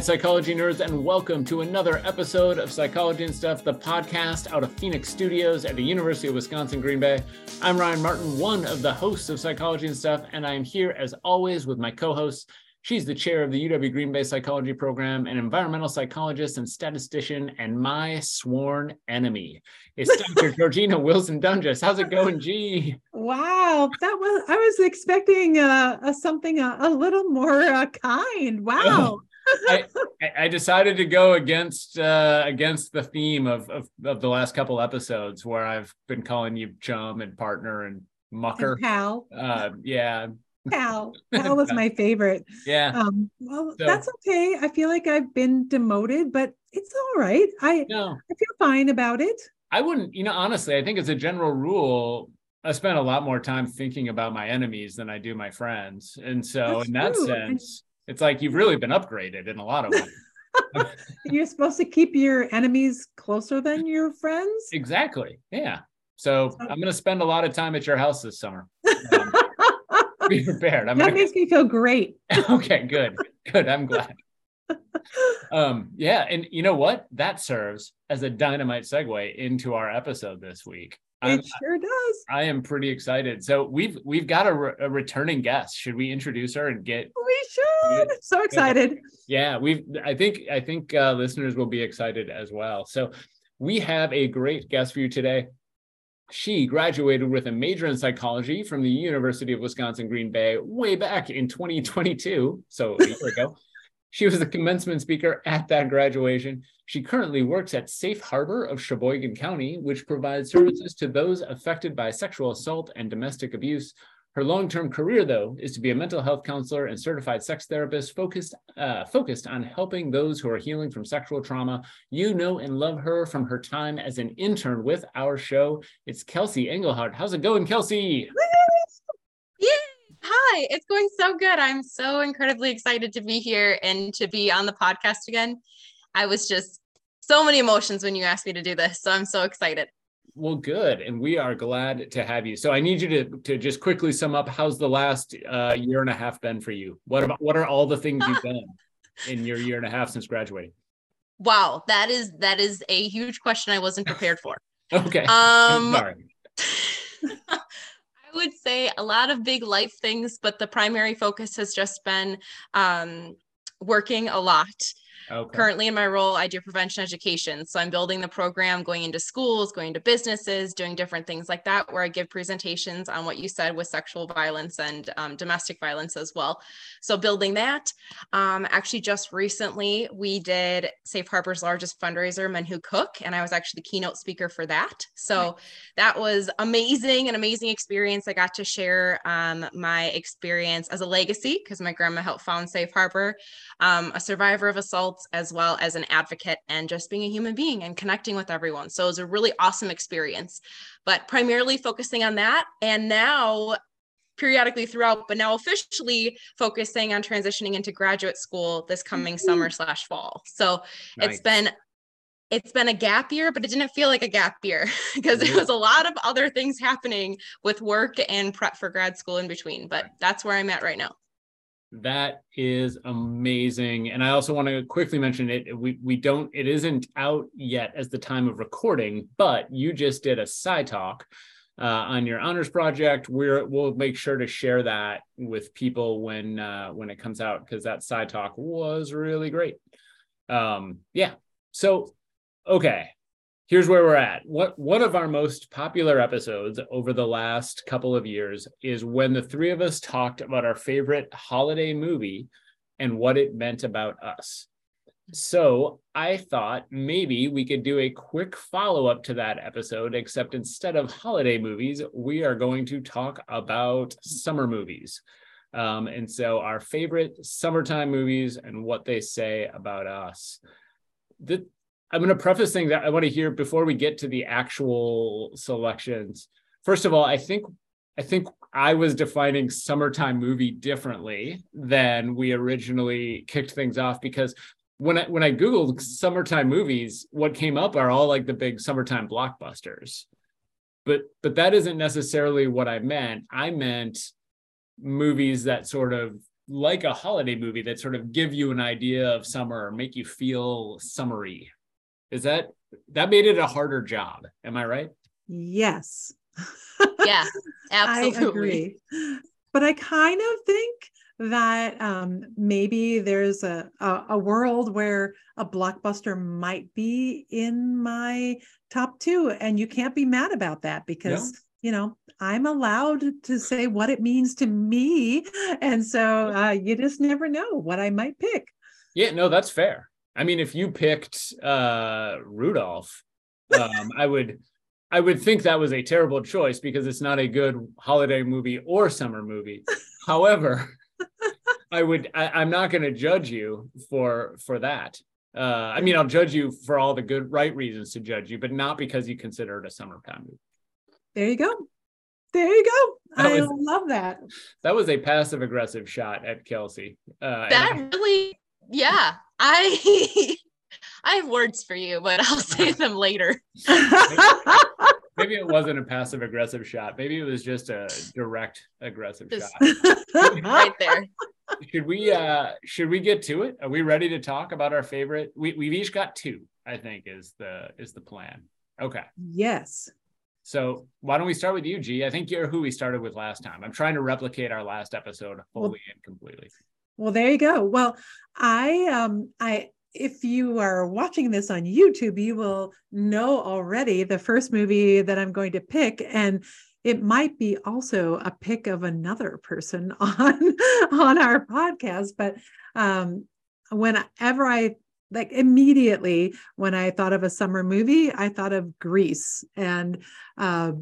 right, psychology nerds, and welcome to another episode of Psychology and Stuff, the podcast out of Phoenix Studios at the University of Wisconsin Green Bay. I'm Ryan Martin, one of the hosts of Psychology and Stuff, and I'm here as always with my co host. She's the chair of the UW Green Bay Psychology Program, an environmental psychologist and statistician, and my sworn enemy. It's Dr. Georjeanna Wilson Doenges. How's it going, G? Wow, that was I was expecting uh, a something a, a little more uh, kind. Wow. I, I decided to go against uh, against the theme of, of, of the last couple episodes where I've been calling you chum and partner and mucker. And pal. Uh, yeah. Pal. Pal was my favorite. Yeah. Um, well, so, that's okay. I feel like I've been demoted, but it's all right. I no. I feel fine about it. I wouldn't, you know, honestly, I think as a general rule, I spend a lot more time thinking about my enemies than I do my friends. And so that's in that true. sense, it's like you've really been upgraded in a lot of ways. You're supposed to keep your enemies closer than your friends. Exactly. Yeah. So I'm going to spend a lot of time at your house this summer. Um, be prepared. I'm that gonna... makes me feel great. okay, good, good. I'm glad. um, yeah, and you know what? That serves as a dynamite segue into our episode this week. It sure does. I am pretty excited. So we've we've got a, re- a returning guest. Should we introduce her and get? We should. Get, so excited. Yeah, we've. I think I think uh, listeners will be excited as well. So we have a great guest for you today. She graduated with a major in psychology from the University of Wisconsin Green Bay way back in 2022, so a year ago. She was the commencement speaker at that graduation. She currently works at Safe Harbor of Sheboygan County, which provides services to those affected by sexual assault and domestic abuse. Her long-term career, though, is to be a mental health counselor and certified sex therapist focused uh, focused on helping those who are healing from sexual trauma. You know and love her from her time as an intern with our show. It's Kelsi Engelhardt. How's it going, Kelsi? Hi, it's going so good. I'm so incredibly excited to be here and to be on the podcast again. I was just so many emotions when you asked me to do this. So I'm so excited. Well, good. And we are glad to have you. So I need you to, to just quickly sum up how's the last uh, year and a half been for you? What about what are all the things you've done in your year and a half since graduating? Wow, that is that is a huge question I wasn't prepared for. okay. Um sorry. I would say a lot of big life things, but the primary focus has just been um, working a lot Okay. Currently, in my role, I do prevention education. So I'm building the program, going into schools, going to businesses, doing different things like that, where I give presentations on what you said with sexual violence and um, domestic violence as well. So building that. Um, actually, just recently, we did Safe Harbor's largest fundraiser, Men Who Cook, and I was actually the keynote speaker for that. So that was amazing, an amazing experience. I got to share um, my experience as a legacy because my grandma helped found Safe Harbor, um, a survivor of assault as well as an advocate and just being a human being and connecting with everyone. So it was a really awesome experience, but primarily focusing on that. And now periodically throughout, but now officially focusing on transitioning into graduate school this coming mm-hmm. summer slash fall. So nice. it's been it's been a gap year, but it didn't feel like a gap year because there was a lot of other things happening with work and prep for grad school in between. But that's where I'm at right now. That is amazing. And I also want to quickly mention it. We we don't, it isn't out yet as the time of recording, but you just did a side talk uh, on your honors project. We're we'll make sure to share that with people when uh, when it comes out because that side talk was really great. Um, yeah. So okay here's where we're at. What one of our most popular episodes over the last couple of years is when the three of us talked about our favorite holiday movie and what it meant about us. So I thought maybe we could do a quick follow up to that episode, except instead of holiday movies, we are going to talk about summer movies. Um, and so our favorite summertime movies and what they say about us. The, I'm going to preface things that I want to hear before we get to the actual selections. First of all, I think I think I was defining summertime movie differently than we originally kicked things off because when I when I googled summertime movies, what came up are all like the big summertime blockbusters. But but that isn't necessarily what I meant. I meant movies that sort of like a holiday movie that sort of give you an idea of summer or make you feel summery. Is that that made it a harder job? Am I right? Yes. yeah, absolutely. I agree. But I kind of think that um, maybe there's a, a, a world where a blockbuster might be in my top two, and you can't be mad about that because you know I'm allowed to say what it means to me, and so uh, you just never know what I might pick. Yeah, no, that's fair. I mean, if you picked uh, Rudolph, um, I would I would think that was a terrible choice because it's not a good holiday movie or summer movie. However, I would I, am not going to judge you for for that. Uh, I mean, I'll judge you for all the good right reasons to judge you, but not because you consider it a summertime movie. There you go. There you go. That I was, love that. That was a passive aggressive shot at Kelsi. Uh, that I, really, yeah. I I have words for you, but I'll say them later. Maybe it wasn't a passive aggressive shot. Maybe it was just a direct aggressive just shot. right there. Should we uh should we get to it? Are we ready to talk about our favorite? We we've each got two, I think is the is the plan. Okay. Yes. So why don't we start with you, G? I think you're who we started with last time. I'm trying to replicate our last episode fully well, and completely. Well, there you go. Well, I um I if you are watching this on YouTube, you will know already the first movie that I'm going to pick. And it might be also a pick of another person on on our podcast. But um, whenever I like immediately when I thought of a summer movie, I thought of Grease. And uh,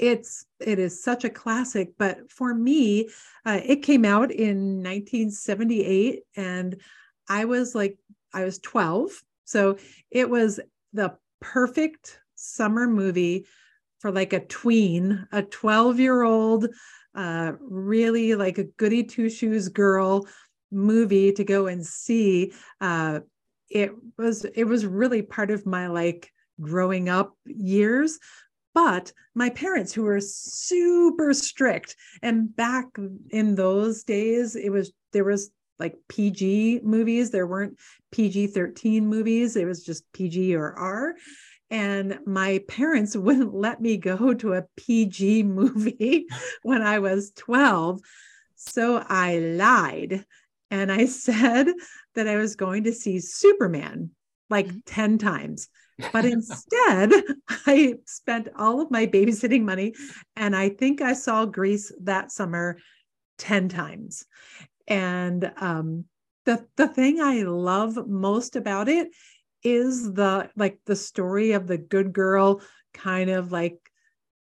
it's it is such a classic but for me uh, it came out in 1978 and i was like I was 12. So it was the perfect summer movie for like a tween, a 12 year old, uh, really like a goody two shoes girl movie to go and see. Uh, it was it was really part of my like growing up years but my parents who were super strict and back in those days it was there was like PG movies. There weren't PG 13 movies, it was just PG or R. And my parents wouldn't let me go to a PG movie when I was 12. So I lied and I said that I was going to see Superman like mm-hmm. 10 times. But instead, I spent all of my babysitting money and I think I saw Grease that summer 10 times. And um, the the thing I love most about it is the like the story of the good girl kind of like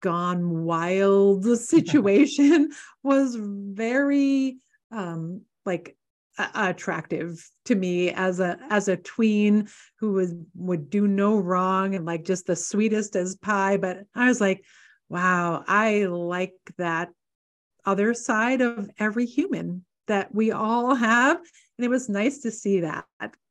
gone wild situation was very um like attractive to me as a as a tween who was would do no wrong and like just the sweetest as pie but i was like wow i like that other side of every human that we all have. And it was nice to see that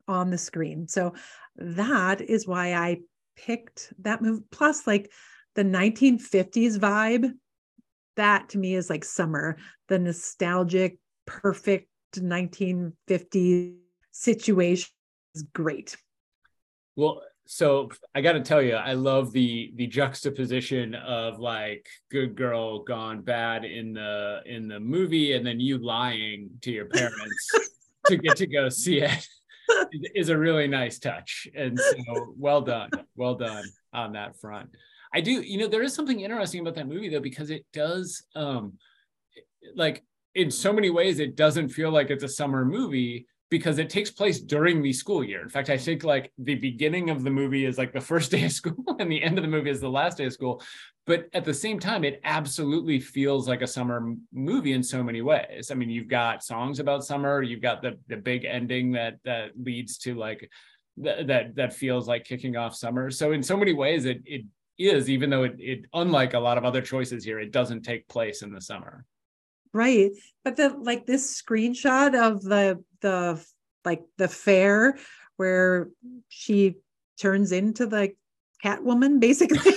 on the screen. So that is why I picked that move Plus, like the 1950s vibe, that to me is like summer, the nostalgic, perfect 1950s situation is great. Well, so I got to tell you, I love the the juxtaposition of like good girl gone bad in the in the movie, and then you lying to your parents to get to go see it is a really nice touch. And so, well done, well done on that front. I do, you know, there is something interesting about that movie though, because it does, um, like in so many ways, it doesn't feel like it's a summer movie because it takes place during the school year. In fact, I think like the beginning of the movie is like the first day of school and the end of the movie is the last day of school. But at the same time, it absolutely feels like a summer movie in so many ways. I mean, you've got songs about summer, you've got the the big ending that that leads to like th- that that feels like kicking off summer. So in so many ways, it it is, even though it, it unlike a lot of other choices here, it doesn't take place in the summer. Right. But the like this screenshot of the the like the fair where she turns into the Catwoman basically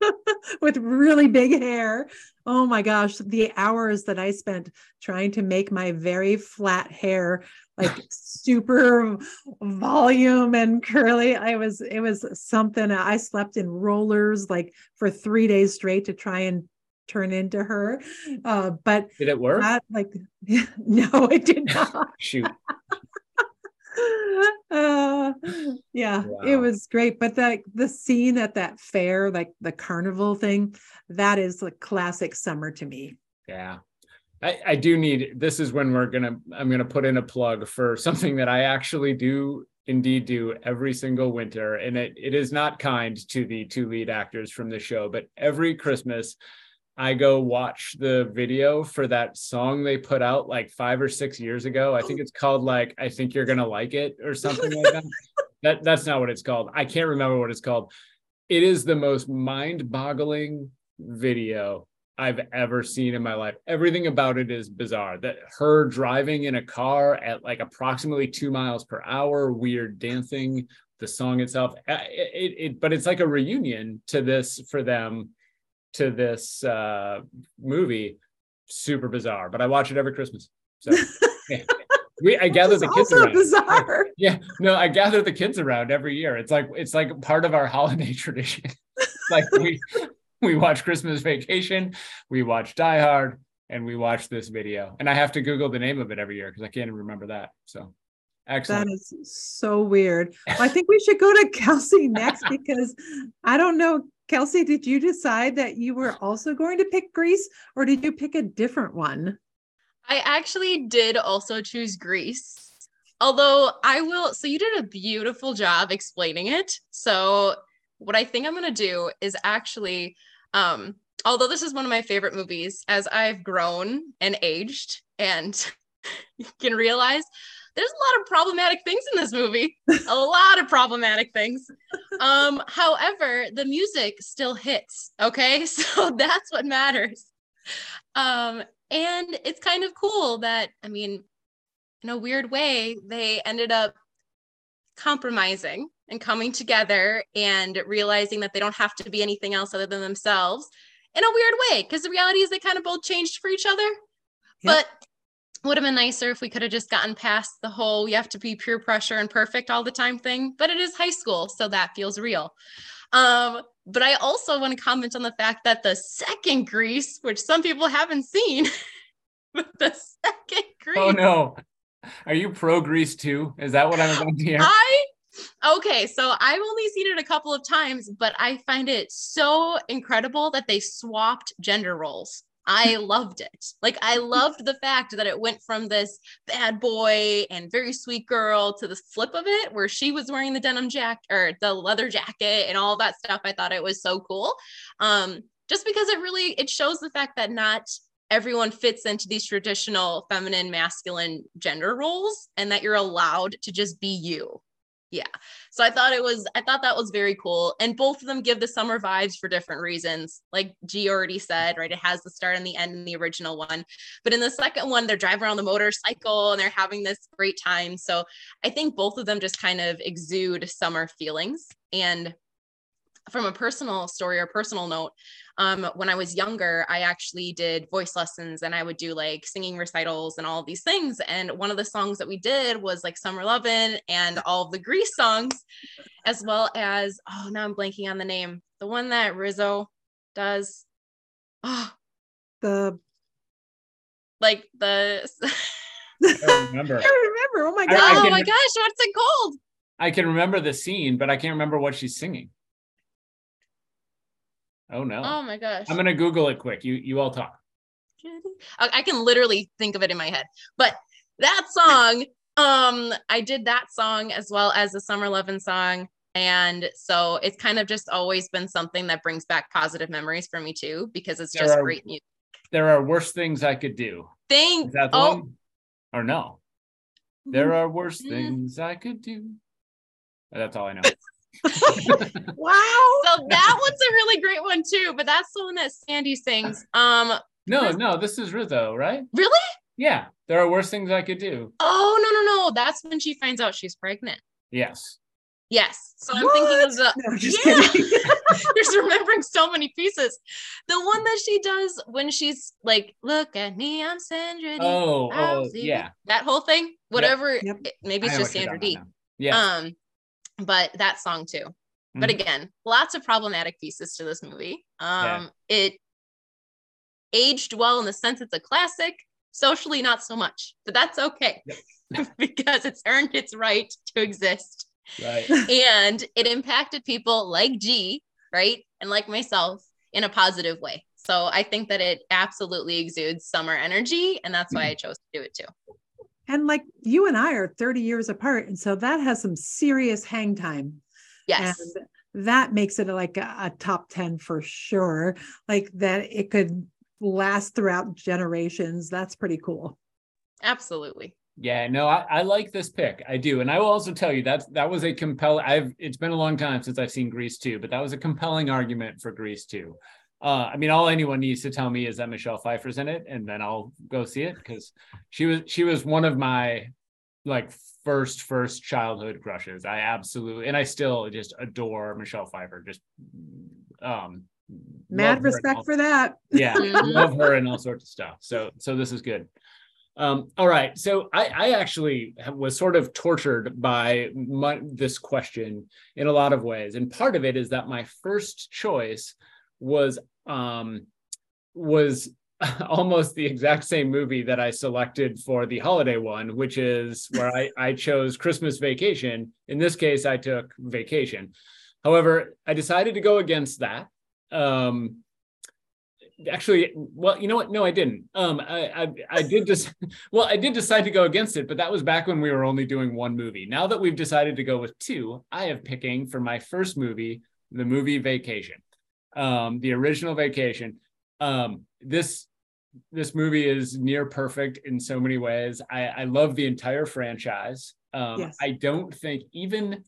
with really big hair. Oh my gosh, the hours that I spent trying to make my very flat hair like super volume and curly. I was it was something I slept in rollers like for 3 days straight to try and turn into her. Uh, but did it work? Not, like no, it did not. Shoot. uh, yeah, wow. it was great. But like the scene at that fair, like the carnival thing, that is like classic summer to me. Yeah. I, I do need this is when we're gonna I'm gonna put in a plug for something that I actually do indeed do every single winter. And it, it is not kind to the two lead actors from the show, but every Christmas I go watch the video for that song they put out like five or six years ago. I think oh. it's called like I think you're gonna like it or something like that. that that's not what it's called. I can't remember what it's called. It is the most mind-boggling video I've ever seen in my life. Everything about it is bizarre. That her driving in a car at like approximately two miles per hour, weird dancing, the song itself. Uh, it, it, it but it's like a reunion to this for them to this uh, movie. Super bizarre, but I watch it every Christmas. So yeah. we I gather the kids around. Bizarre. Yeah, no, I gather the kids around every year. It's like it's like part of our holiday tradition. like we we watch Christmas Vacation, we watch Die Hard, and we watch this video. And I have to Google the name of it every year because I can't even remember that. So Excellent. That is so weird. I think we should go to Kelsi next because I don't know. Kelsi, did you decide that you were also going to pick Grease or did you pick a different one? I actually did also choose Grease. Although I will, so you did a beautiful job explaining it. So, what I think I'm going to do is actually, um, although this is one of my favorite movies, as I've grown and aged and can realize there's a lot of problematic things in this movie. A lot of problematic things. Um however the music still hits okay? So that's what matters. Um and it's kind of cool that i mean in a weird way they ended up compromising and coming together and realizing that they don't have to be anything else other than themselves in a weird way because the reality is they kind of both changed for each other. Yep. but would have been nicer if we could have just gotten past the whole you have to be pure pressure and perfect all the time thing but it is high school so that feels real. Um, but i also want to comment on the fact that the second grease which some people haven't seen but the second grease oh no. Are you pro grease too? Is that what i'm about to hear? I okay so i've only seen it a couple of times but i find it so incredible that they swapped gender roles I loved it. Like I loved the fact that it went from this bad boy and very sweet girl to the flip of it where she was wearing the denim jacket or the leather jacket and all that stuff. I thought it was so cool. Um just because it really it shows the fact that not everyone fits into these traditional feminine masculine gender roles and that you're allowed to just be you yeah. So i thought it was i thought that was very cool. And both of them give the summer vibes for different reasons. Like g already said right it has the start and the end in the original one. But in the second one they're driving around the motorcycle and they're having this great time. So i think both of them just kind of exude summer feelings. And from a personal story or personal note, um, when I was younger, I actually did voice lessons and I would do like singing recitals and all these things. And one of the songs that we did was like Summer Lovin' and all of the Grease songs, as well as, oh, now I'm blanking on the name, the one that Rizzo does. Oh, the like the. I remember. I remember. Oh my god! I, I oh my gosh! What's it called? I can remember the scene, but I can't remember what she's singing. Oh no. Oh my gosh. I'm gonna Google it quick. You you all talk. I can literally think of it in my head. But that song, um, I did that song as well as the Summer Lovin' song. And so it's kind of just always been something that brings back positive memories for me too, because it's there just are, great music. There are worse things I could do. Is that the oh. one? Or no? There are worse mm-hmm. things I could do. That's all I know. wow. So that one's a really great one too, but that's the one that Sandy sings. Um No, no, this is Rizzo, right? Really? Yeah. There are worse things I could do. Oh, no, no, no. That's when she finds out she's pregnant. Yes. Yes. So I'm thinking of the no, just yeah. just remembering so many pieces. The one that she does when she's like, "Look at me, I'm Sandra." Oh, oh, yeah. That whole thing, whatever. Yep. Yep. Maybe it's just Sandra Dee. Yeah. Um, but that song too. Mm-hmm. But again, lots of problematic pieces to this movie. Um, yeah. it aged well in the sense it's a classic. Socially, not so much, but that's okay because it's earned its right to exist Right. and it impacted people like G, right? And like myself in a positive way. So I think that it absolutely exudes summer energy. And that's why I chose to do it too. And like you and I are 30 years apart. And so that has some serious hang time. Yes. And that makes it like a, a top 10 for sure. Like that it could last throughout generations. That's pretty cool. Absolutely. Yeah, no, I, I, like this pick. I do. And I will also tell you that that was a compelling I've it's been a long time since I've seen Grease 2, but that was a compelling argument for Grease 2. Uh, I mean, all anyone needs to tell me is that Michelle Pfeiffer's in it, and then I'll go see it because she was she was one of my like first first childhood crushes. I absolutely and I still just adore Michelle Pfeiffer. Just um mad respect for that. Yeah, love her and all sorts of stuff. So so this is good. Um, all right. So I, I actually was sort of tortured by my, this question in a lot of ways. And part of it is that my first choice was um, was almost the exact same movie that I selected for the holiday one, which is where I, I chose Christmas Vacation. In this case, I took Vacation. However, I decided to go against that. Um, actually well you know what no i didn't um i i, I did just well i did decide to go against it but that was back when we were only doing one movie now that we've decided to go with two i have picking for my first movie the movie vacation um the original vacation. Um this this movie is near perfect in so many ways. I i love the entire franchise. Um yes. i don't think even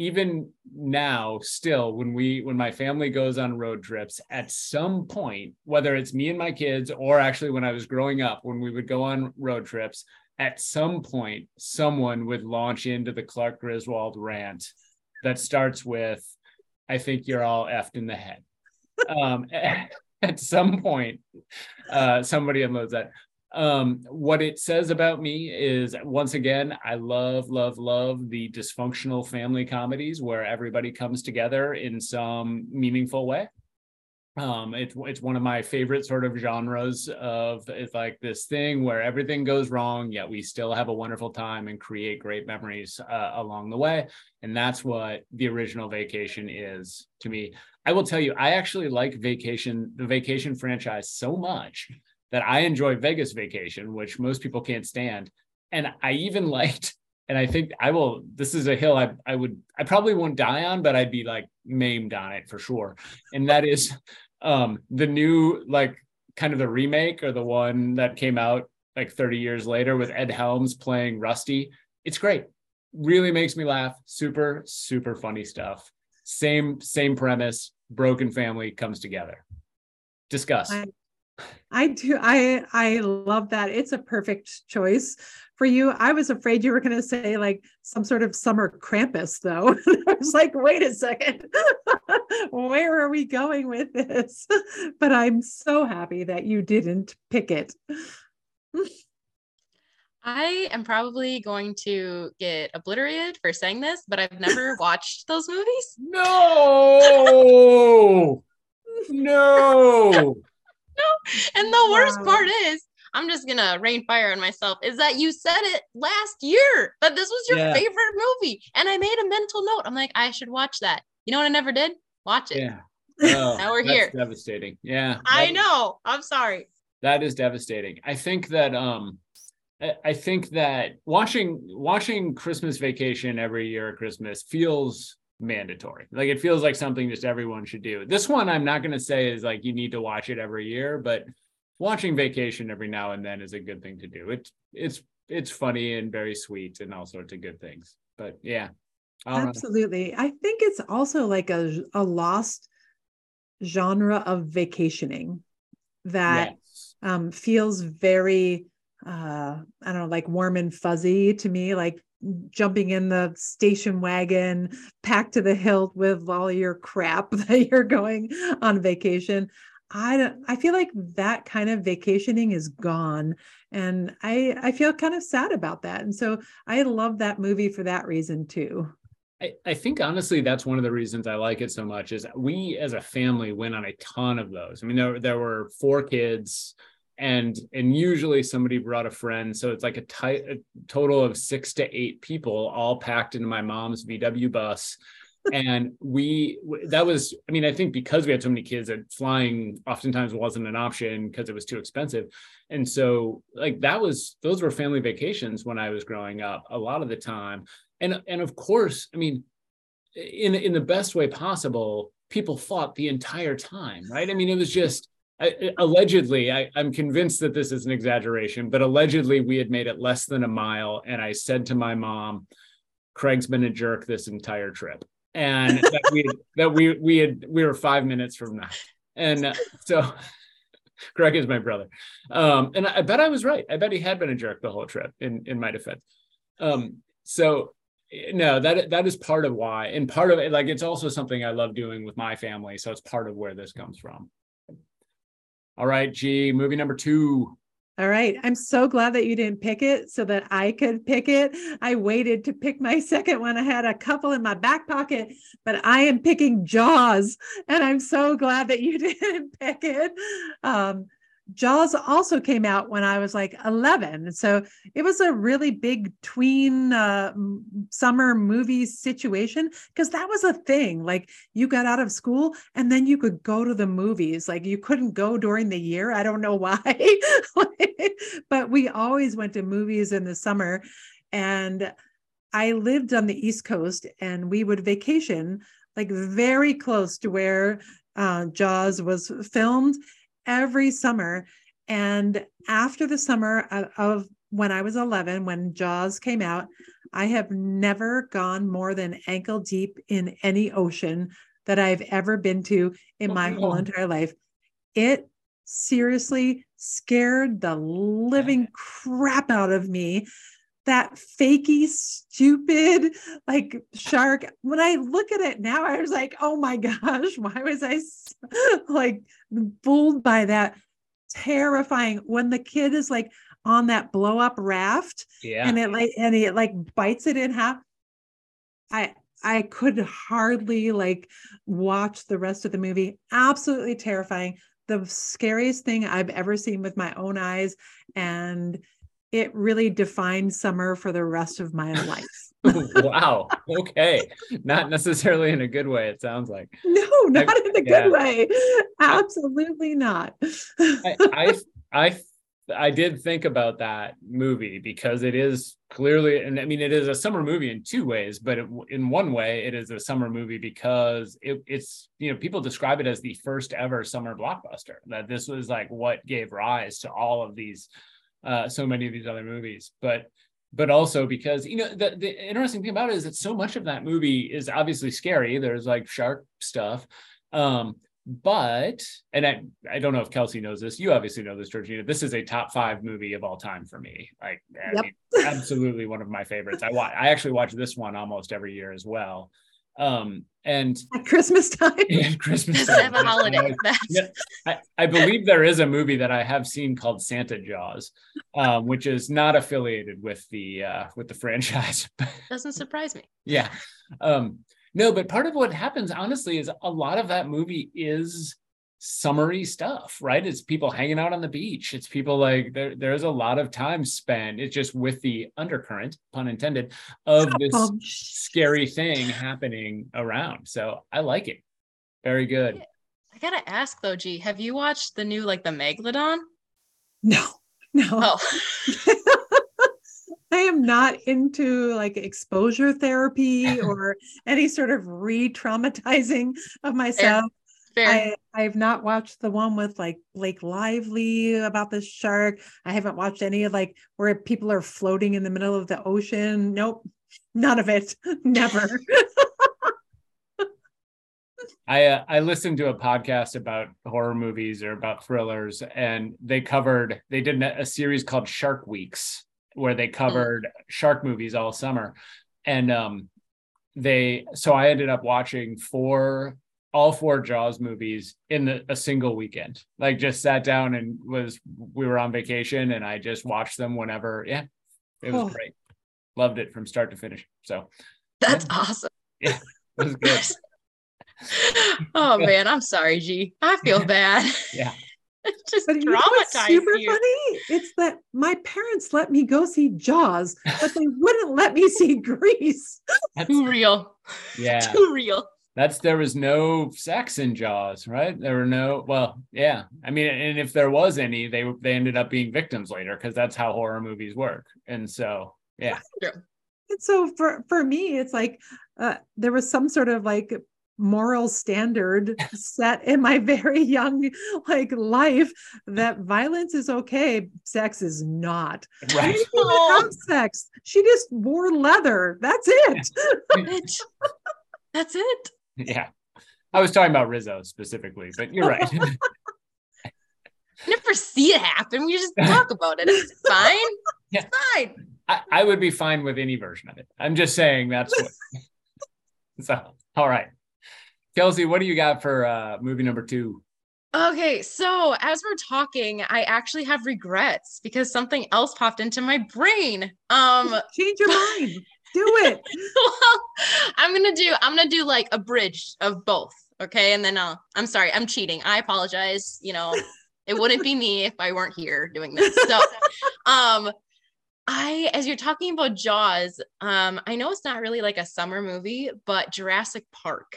even now still when we when my family goes on road trips at some point whether it's me and my kids or actually when i was growing up when we would go on road trips at some point someone would launch into the clark griswold rant that starts with i think you're all effed in the head um, at some point uh, somebody unloads that um, what it says about me is once again, I love, love, love the dysfunctional family comedies where everybody comes together in some meaningful way. Um, it's it's one of my favorite sort of genres of it's like this thing where everything goes wrong, yet we still have a wonderful time and create great memories uh, along the way. And that's what the original Vacation is to me. I will tell you, I actually like Vacation, the Vacation franchise so much that I enjoy Vegas vacation, which most people can't stand. And I even liked, and I think I will, this is a hill I, I would, I probably won't die on, but I'd be like maimed on it for sure. And that is um the new, like kind of the remake or the one that came out like 30 years later with Ed Helms playing Rusty. It's great. Really makes me laugh. Super, super funny stuff. Same, same premise. Broken family comes together. Discuss. I, I do. I I love that. It's a perfect choice for you. I was afraid you were going to say like some sort of summer Krampus, though. I was like, wait a second, where are we going with this? But I'm so happy that you didn't pick it. I am probably going to get obliterated for saying this, but I've never watched those movies. No, no no. and the worst wow. part is, I'm just gonna rain fire on myself. Is that you said it last year that this was your yeah. favorite movie, and I made a mental note. I'm like, I should watch that. You know what I never did? Watch it. Yeah. Oh, now we're here. Devastating. Yeah. I know. I'm sorry. That is devastating. I think that um I think that watching watching Christmas Vacation every year at Christmas feels mandatory. Like it feels like something just everyone should do. This one I'm not going to say is like you need to watch it every year, but watching Vacation every now and then is a good thing to do. It's it's it's funny and very sweet and all sorts of good things. But yeah. Absolutely. I think it's also like a a lost genre of vacationing that yes. um feels very uh I don't know like warm and fuzzy to me like jumping in the station wagon packed to the hilt with all your crap that you're going on vacation i don't i feel like that kind of vacationing is gone and i i feel kind of sad about that and so i love that movie for that reason too I, I think honestly that's one of the reasons I like it so much is we as a family went on a ton of those. I mean there there were four kids and and usually somebody brought a friend. So it's like a, total of 6 to 8 people all packed into my mom's VW bus. And we that was i mean i think because we had so many kids that flying oftentimes wasn't an option because it was too expensive. And so like that was those were family vacations when i was growing up a lot of the time. And and of course i mean in in the best way possible people fought the entire time right? I mean it was just I, allegedly I, i'm convinced that this is an exaggeration but allegedly we had made it less than a mile and i said to my mom craig's been a jerk this entire trip and that we that we we had we were five minutes from that. And uh, so craig is my brother. Um and i bet i was right. I bet he had been a jerk the whole trip in in my defense. Um so no that that is part of why and part of it like it's also something i love doing with my family so it's part of where this comes from all right g movie number two all right. I'm so glad that you didn't pick it so that I could pick it. I waited to pick my second one. I had a couple in my back pocket, but I am picking Jaws. And I'm so glad that you didn't pick it. Um, Jaws also came out when I was like 11. So it was a really big tween uh, summer movie situation because that was a thing. Like you got out of school and then you could go to the movies. Like you couldn't go during the year. I don't know why, but we always went to movies in the summer. And I lived on the East Coast and we would vacation like very close to where uh, Jaws was filmed every summer. And after the summer of when I was 11, when Jaws came out, I have never gone more than ankle deep in any ocean that I've ever been to in my whole entire life. It seriously scared the living crap out of me. That fakey, stupid, like shark. When I look at it now, I was like, oh my gosh, why was I like fooled by that. Terrifying. When the kid is like on that blow up raft yeah. and it like and it like bites it in half i i could hardly like watch the rest of the movie. Absolutely terrifying. The scariest thing i've ever seen with my own eyes. And it really defined summer for the rest of my life wow. Okay. Not necessarily in a good way, it sounds like. No, not I, in a yeah. good way. Absolutely not. I, I, I I did think about that movie because it is clearly, and I mean, it is a summer movie in two ways, but it, in one way, it is a summer movie because it, it's, you know, people describe it as the first ever summer blockbuster, that this was like what gave rise to all of these, uh, so many of these other movies. But but also because you know the, the interesting thing about it is that so much of that movie is obviously scary. There's like shark stuff. Um but and I, I don't know if kelsi knows this. You obviously know this georjeanna. This is a top five movie of all time for me. Like yep. mean, absolutely one of my favorites. I watch i actually watch this one almost every year as well um and at christmas time? yeah, christmas time. have a holiday yeah, I, I, believe there is a movie that i have seen called santa jaws um, which is not affiliated with the uh with the franchise doesn't surprise me. Yeah um no but part of what happens honestly is a lot of that movie is summery stuff, right? It's people hanging out on the beach. It's people like there, there's a lot of time spent. It's just with the undercurrent, pun intended, of this oh, scary thing happening around. So I like it. Very good. I gotta ask though, G, have you watched the new like the Megalodon? No, no. Oh. I am not into like exposure therapy or any sort of re-traumatizing of myself. Fair. I, have not watched the one with like Blake Lively about the shark. I haven't watched any of like where people are floating in the middle of the ocean. Nope, none of it. Never. I uh, I listened to a podcast about horror movies or about thrillers, and they covered they did a series called Shark Weeks, where they covered mm. shark movies all summer, and um, they so I ended up watching four all four Jaws movies in the, a single weekend. Like just sat down and was we were on vacation and I just watched them whenever. Yeah, it was oh. great. Loved it from start to finish. So that's yeah. awesome. Yeah, it was good. oh man, I'm sorry, G. I feel bad. yeah. It's just but you know super you. funny? It's that my parents let me go see Jaws, but they wouldn't let me see Grease. That's too real. Yeah. Too real. That's there was no sex in Jaws, right? There were no well, yeah. I mean, and if there was any, they they ended up being victims later because that's how horror movies work. And so, yeah. And so for for me, it's like uh, there was some sort of like moral standard set in my very young like life that violence is okay sex is not right have sex she just wore leather that's it that's it yeah i was talking about rizzo specifically but you're right never see it happen we just talk about it it's fine yeah. it's fine I, I would be fine with any version of it i'm just saying that's what so all right Kelsi, what do you got for uh, movie number two? Okay, so as we're talking, I actually have regrets because something else popped into my brain. Um change your mind. Do it. well, I'm gonna do I'm gonna do like a bridge of both. Okay. And then I'll I'm sorry, I'm cheating. I apologize. You know, it wouldn't be me if I weren't here doing this. So um I as you're talking about Jaws, um, I know it's not really like a summer movie, but Jurassic Park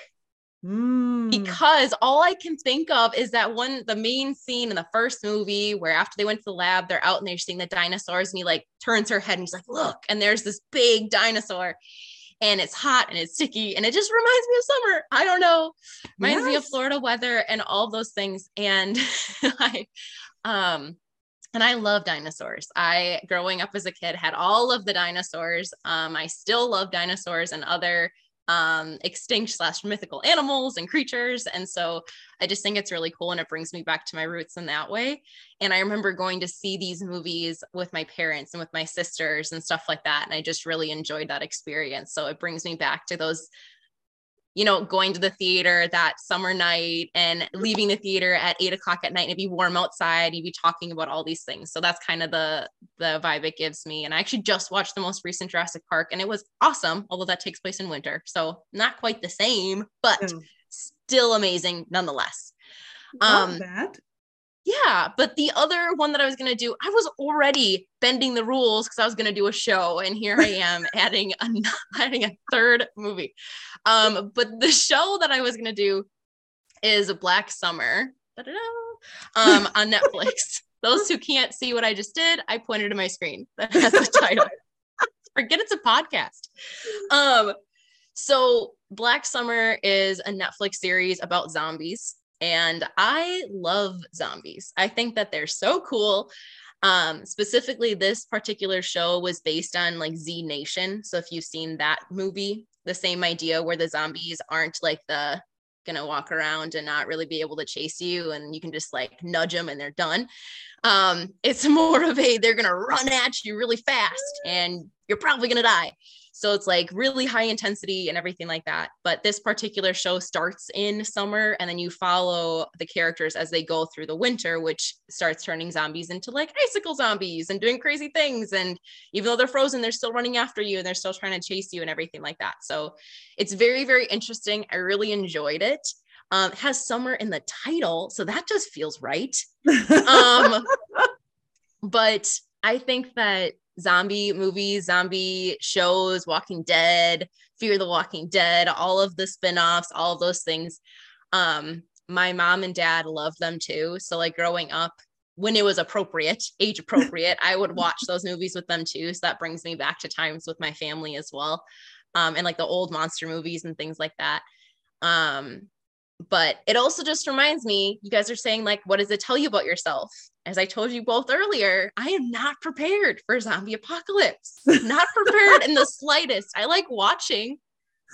Mm. Because all I can think of is that one, the main scene in the first movie where after they went to the lab, they're out and they're seeing the dinosaurs, and he like turns her head and he's like, Look, and there's this big dinosaur, and it's hot and it's sticky, and it just reminds me of summer. I don't know, reminds yes. me of Florida weather and all those things. And I, um, and I love dinosaurs. I, growing up as a kid, had all of the dinosaurs. Um, I still love dinosaurs and other um, extinct slash mythical animals and creatures. And so I just think it's really cool and it brings me back to my roots in that way. And I remember going to see these movies with my parents and with my sisters and stuff like that. And I just really enjoyed that experience. So it brings me back to those you know, going to the theater that summer night and leaving the theater at eight o'clock at night and it'd be warm outside. You'd be talking about all these things. So that's kind of the the vibe it gives me. And I actually just watched the most recent Jurassic Park and it was awesome, although that takes place in winter. So not quite the same, but mm. still amazing nonetheless. Love um that. Yeah, but the other one that I was gonna do, I was already bending the rules because I was gonna do a show, and here I am adding a adding a third movie. Um, but the show that I was gonna do is Black Summer, um, on Netflix. Those who can't see what I just did, I pointed to my screen that has the title. Forget it's a podcast. Um, so Black Summer is a Netflix series about zombies and I love zombies. I think that they're so cool. Um, specifically, this particular show was based on like Z Nation. So if you've seen that movie, the same idea where the zombies aren't like the gonna walk around and not really be able to chase you and you can just like nudge them and they're done um it's more of a they're gonna run at you really fast and you're probably gonna die so it's like really high intensity and everything like that. But this particular show starts in summer and then you follow the characters as they go through the winter, which starts turning zombies into like icicle zombies and doing crazy things. And even though they're frozen, they're still running after you and they're still trying to chase you and everything like that. So it's very, very interesting. I really enjoyed it. Um, it has summer in the title, so that just feels right. um, but I think that zombie movies, zombie shows, Walking Dead, Fear the Walking Dead, all of the spin-offs, all of those things. Um, my mom and dad loved them too. So like growing up, when it was appropriate, age appropriate, I would watch those movies with them too. So that brings me back to times with my family as well. Um, and like the old monster movies and things like that. Um, but it also just reminds me, you guys are saying, like, what does it tell you about yourself? As I told you both earlier, I am not prepared for zombie apocalypse. Not prepared in the slightest. I like watching,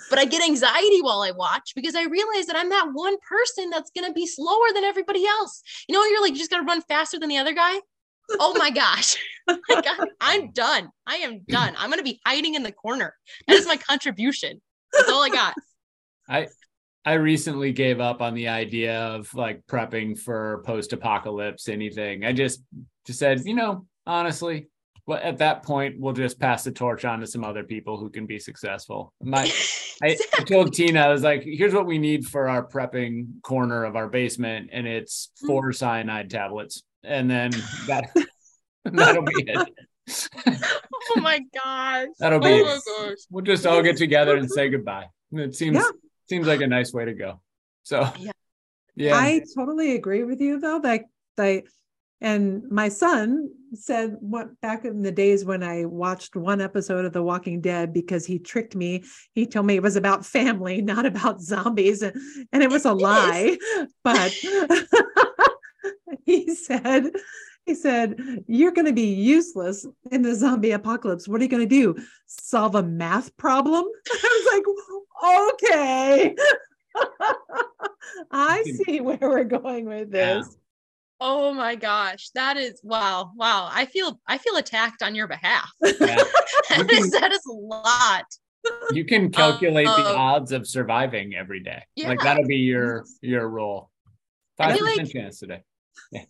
but I get anxiety while I watch because I realize that I'm that one person that's going to be slower than everybody else. You know, you're like, you just got to run faster than the other guy. Oh my gosh. like, I'm, I'm done. I am done. I'm gonna be hiding in the corner. That is my contribution. That's all I got. I I recently gave up on the idea of like prepping for post-apocalypse anything. I just just said, you know, honestly, well, at that point, we'll just pass the torch on to some other people who can be successful. My, I, I, told Tina, I was like, here's what we need for our prepping corner of our basement, and it's hmm. four cyanide tablets. And then that that'll be it. oh my gosh. That'll be oh. We'll just all get together and say goodbye. It seems yeah. Seems like a nice way to go. So yeah. yeah. I totally agree with you though. That like and my son said what back in the days when I watched one episode of The Walking Dead because he tricked me. He told me it was about family, not about zombies. And, and it was a lie. But he said, he said, You're going to be useless in the zombie apocalypse. What are you going to do? Solve a math problem? I was like, Okay. I see where we're going with this. Yeah. Oh my gosh, that is wow, wow. I feel I feel attacked on your behalf. Yeah. that, can, is, that is a lot. You can calculate uh, the odds of surviving every day. Yeah. Like that'll be your your role. Five percent like chance today.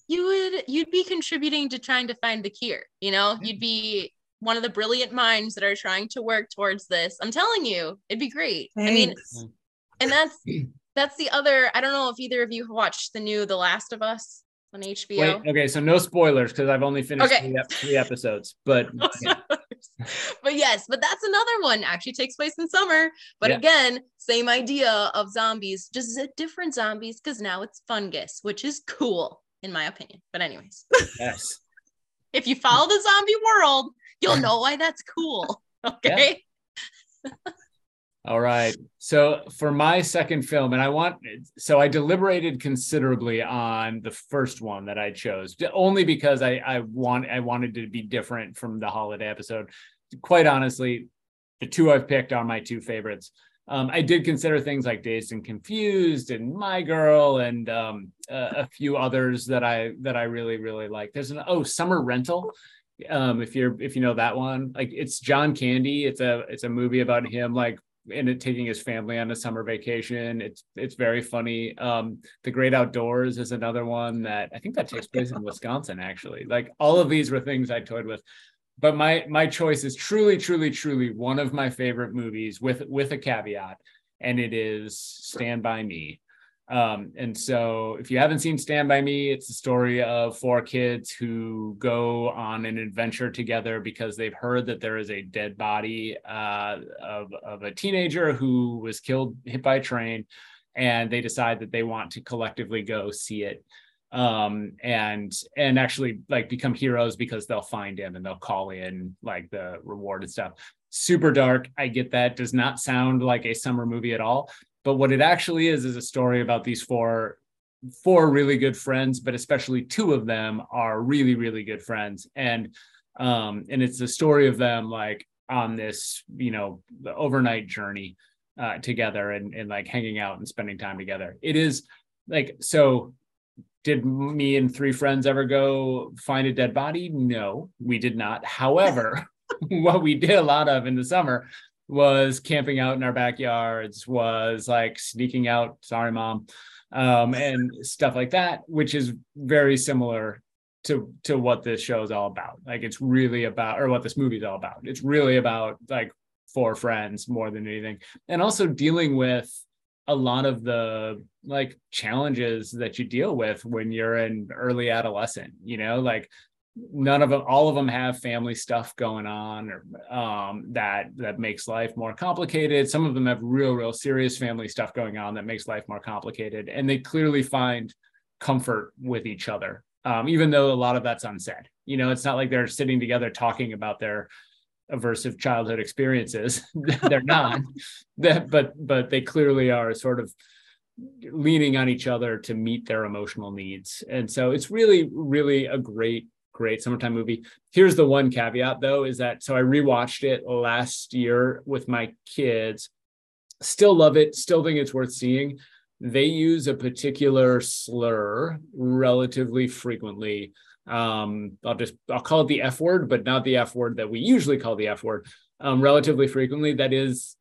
You would you'd be contributing to trying to find the cure. You know, you'd be one of the brilliant minds that are trying to work towards this. I'm telling you, it'd be great. Thanks. I mean, and that's that's the other. I don't know if either of you have watched the new The Last of Us on HBO. Wait, okay, so no spoilers because I've only finished okay. three, three, episodes, but yeah. but yes, but that's another one. Actually, takes place in summer, but yeah. again, same idea of zombies, just different zombies because now it's fungus, which is cool in my opinion. But anyways, yes, if you follow the zombie world, you'll know why that's cool. Okay. Yeah. All right. So for my second film, and I want, so I deliberated considerably on the first one that I chose, only because I I want I wanted to be different from the holiday episode. Quite honestly, the two I've picked are my two favorites. Um, I did consider things like Dazed and Confused and My Girl and um, a, a few others that I that I really really like. There's an oh Summer Rental um if you're if you know that one like it's john candy it's a it's a movie about him like and taking his family on a summer vacation. It's it's very funny. Um, the Great Outdoors is another one that I think that takes place in Wisconsin. Actually, like all of these were things I toyed with, but my my choice is truly, truly, truly one of my favorite movies with with a caveat, and it is Stand by Me. Um, and so, if you haven't seen Stand By Me, it's the story of four kids who go on an adventure together because they've heard that there is a dead body uh, of, of a teenager who was killed, hit by a train, and they decide that they want to collectively go see it um and and actually like become heroes because they'll find him and they'll call in like the reward and stuff. Super dark i get that does not sound like a summer movie at all. But what it actually is is a story about these four four really good friends but especially two of them are really really good friends. And um and it's the story of them like on this you know the overnight journey uh together and and like hanging out and spending time together. It is like so did me and three friends ever go find a dead body no we did not however what we did a lot of in the summer was camping out in our backyards, was like sneaking out, sorry, mom, um, and stuff like that, which is very similar to to what this show is all about. Like it's really about, or what this movie is all about. It's really about like four friends more than anything, and also dealing with a lot of the like challenges that you deal with when you're an early adolescent. You know, like none of them all of them have family stuff going on or um, that that makes life more complicated some of them have real real serious family stuff going on that makes life more complicated and they clearly find comfort with each other um, even though a lot of that's unsaid you know it's not like they're sitting together talking about their aversive childhood experiences they're not but but they clearly are sort of leaning on each other to meet their emotional needs and so it's really really a great great summertime movie. Here's the one caveat though is that so I rewatched it last year with my kids. Still love it, still think it's worth seeing. They use a particular slur relatively frequently um, I'll just I'll call it the F word, but not the F word that we usually call the F word. Um, relatively frequently, that is,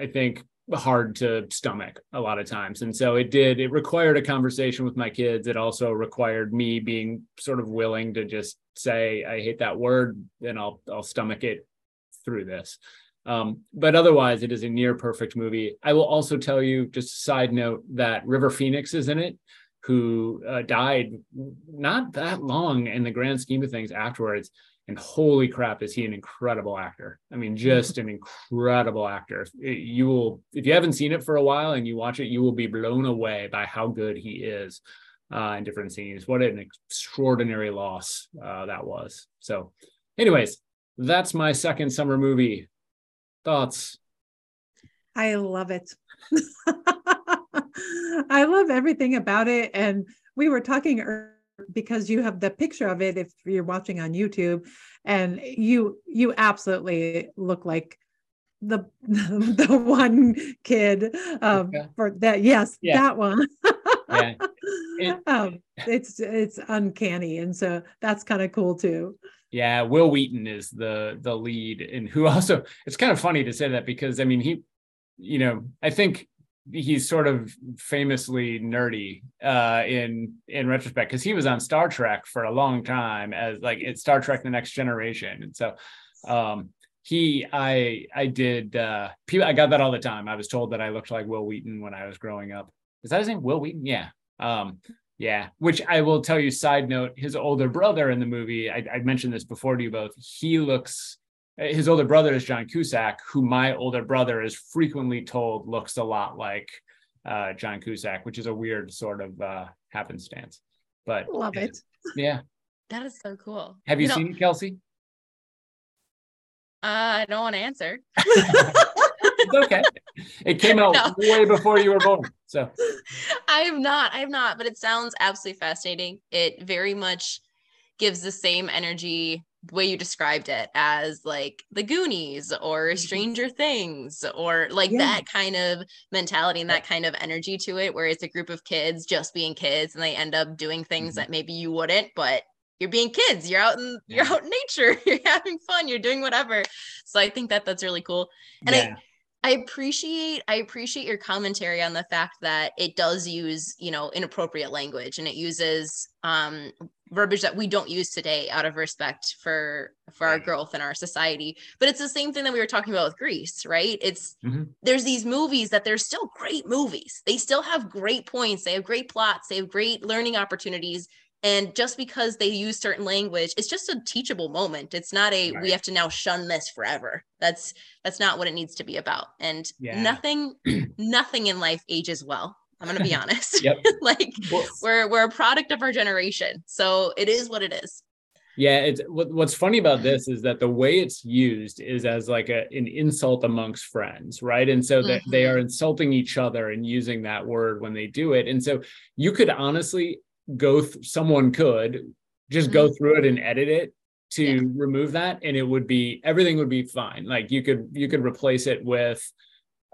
I think, hard to stomach a lot of times. And so it did, it required a conversation with my kids. It also required me being sort of willing to just say, I hate that word, and I'll I'll stomach it through this. Um, but otherwise, it is a near perfect movie. I will also tell you, just a side note, that River Phoenix is in it, who uh, died not that long in the grand scheme of things afterwards. And holy crap, is he an incredible actor? I mean, just an incredible actor. You will, if you haven't seen it for a while and you watch it, you will be blown away by how good he is uh, in different scenes. What an extraordinary loss uh, that was. So, anyways, that's my second summer movie. Thoughts? I love it. I love everything about it. And we were talking because you have the picture of it if you're watching on YouTube and you you absolutely look like the the one kid um, yeah. for that yes yeah. that one yeah. It, um, it's it's uncanny and so that's kind of cool too yeah Wil Wheaton is the the lead and who also it's kind of funny to say that because i mean he you know i think he's sort of famously nerdy uh, in in retrospect because he was on Star Trek for a long time as like it's Star Trek: The Next Generation, and so um, he I I did uh, I got that all the time. I was told that I looked like Wil Wheaton when I was growing up. Is that his name? Wil Wheaton? Yeah. Um, yeah, which I will tell you. Side note: his older brother in the movie. I, I mentioned this before to you both. He looks his older brother is John Cusack, who my older brother is frequently told looks a lot like uh, John Cusack, which is a weird sort of uh, happenstance. But love it. Yeah. That is so cool. Have you, you seen know, it, Kelsi? Uh, I don't want to answer. it's okay. It came out no. way before you were born. So I have not. I have not, but it sounds absolutely fascinating. It very much gives the same energy way you described it as like the Goonies or mm-hmm. Stranger Things or like yeah. that kind of mentality and that kind of energy to it, where it's a group of kids just being kids and they end up doing things mm-hmm. that maybe you wouldn't, but you're being kids. You're out in yeah. you're out in nature. You're having fun. You're doing whatever. So I think that that's really cool. And yeah. I I appreciate I appreciate your commentary on the fact that it does use, you know, inappropriate language and it uses um verbiage that we don't use today out of respect for for our growth in our society. But it's the same thing that we were talking about with Grease right? It's mm-hmm. there's these movies that they're still great movies. They still have great points. They have great plots. They have great learning opportunities. And just because they use certain language it's just a teachable moment. It's not a right. we have to now shun this forever. That's that's not what it needs to be about. And yeah. nothing nothing in life ages well I'm gonna be honest. yep. like we're we're a product of our generation. So it is what it is. Yeah, it's what, what's funny about this is that the way it's used is as like a, an insult amongst friends, right? And so that mm-hmm. they are insulting each other and using that word when they do it. And so you could honestly go, th- someone could just mm-hmm. go through it and edit it to yeah. remove that, and it would be everything would be fine. Like you could you could replace it with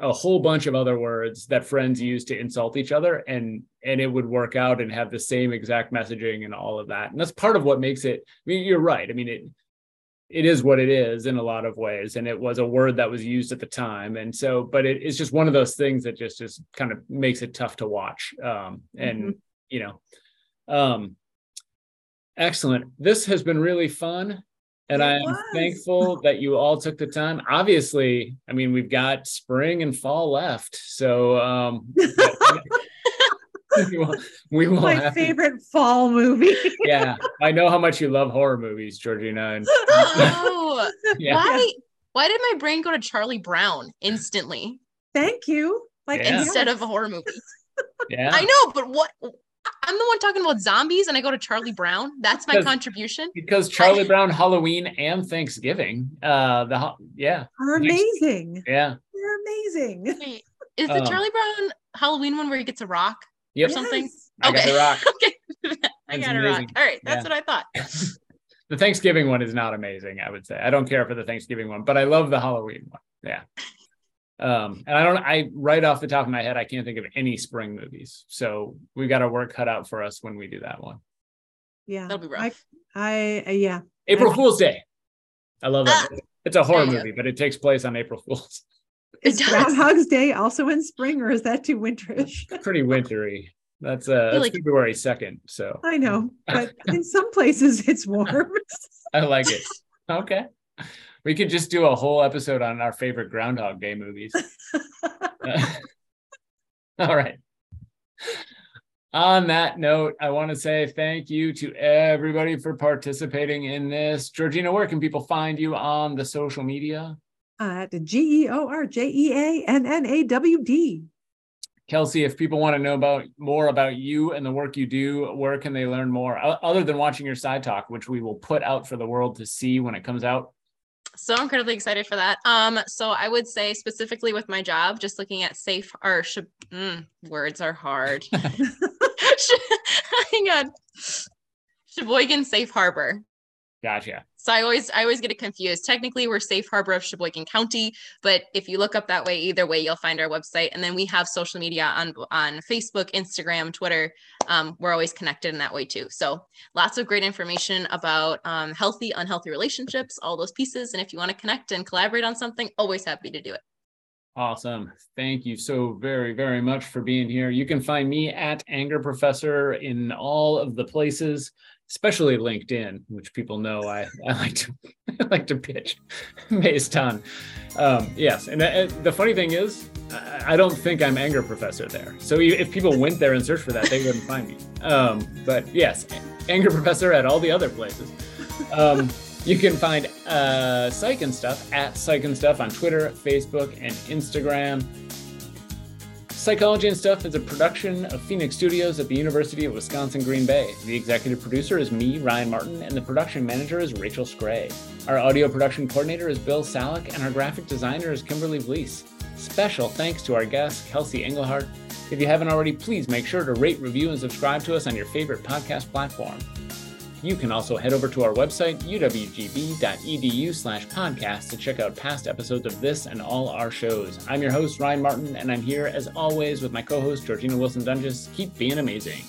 a whole bunch of other words that friends use to insult each other and and it would work out and have the same exact messaging and all of that. And that's part of what makes it i mean you're right. I mean it it is what it is in a lot of ways and it was a word that was used at the time. And so but it, it's just one of those things that just just kind of makes it tough to watch um and mm-hmm. you know um excellent. This has been really fun and I'm thankful that you all took the time. Obviously, I mean, we've got spring and fall left. So um we will, we will my favorite to... fall movie. yeah. I know how much you love horror movies, Georjeanna. And oh, yeah. why why did my brain go to Charlie Brown instantly? Thank you. Like yeah. instead of a horror movie. Yeah. I know, but what I'm the one talking about zombies and I go to Charlie Brown. That's my because, contribution. Because Charlie I, Brown, Halloween, and Thanksgiving. Uh the yeah. Are amazing. Yeah. They're amazing. Wait, is the um, Charlie Brown Halloween one where he gets a rock yep. or something? Yes. I okay. got a rock. okay. I got a rock. All right. That's yeah. what I thought. the Thanksgiving one is not amazing, I would say. I don't care for the Thanksgiving one, but I love the Halloween one. Yeah. Um, and I don't, I right off the top of my head, I can't think of any spring movies. So we've got our work cut out for us when we do that one. Yeah, that'll be rough. I uh, yeah. April I, Fool's Day. I love it. Ah, it's a horror movie, but it takes place on April Fool's. Is Groundhog's Day also in spring, or is that too winterish? Pretty wintry. That's uh that's like, February second. So I know, but in some places it's warm. I like it. Okay. We could just do a whole episode on our favorite Groundhog Day movies. all right. On that note, I want to say thank you to everybody for participating in this. Georjeanna, where can people find you on the social media? Uh, at G E O R J E A N N A W D. Kelsi, if people want to know about more about you and the work you do, where can they learn more other than watching your side talk, which we will put out for the world to see when it comes out? So incredibly excited for that. Um, so I would say specifically with my job, just looking at safe or sh- mm, words are hard. Hang on. Sheboygan Safe Harbor. Gotcha. So I always I always get it confused. Technically, we're Safe Harbor of Sheboygan County, but if you look up that way, either way, you'll find our website. And then we have social media on on Facebook, Instagram, Twitter. Um, we're always connected in that way too. So lots of great information about um, healthy, unhealthy relationships, all those pieces. And if you want to connect and collaborate on something, always happy to do it. Awesome. Thank you so very, very much for being here. You can find me at Anger Professor in all of the places especially LinkedIn, which people know I, I like to I like to pitch based on. Um, yes, and uh, the funny thing is, I, I, don't think I'm anger professor there. So if people went there and searched for that, they wouldn't find me. Um, but yes, anger professor at all the other places. Um, you can find uh, Psych and Stuff at Psych and Stuff on Twitter, Facebook, and Instagram. Psychology and Stuff is a production of Phoenix Studios at the University of Wisconsin Green Bay. The executive producer is me, Ryan Martin, and the production manager is Rachel Scray. Our audio production coordinator is Bill Salick, and our graphic designer is Kimberly Vlies. Special thanks to our guest, Kelsi Engelhart. If you haven't already, please make sure to rate, review, and subscribe to us on your favorite podcast platform. You can also head over to our website, uwgb.edu slash podcast to check out past episodes of this and all our shows. I'm your host, Ryan Martin, and I'm here as always with my co-host, Georjeanna Wilson Doenges. Keep being amazing.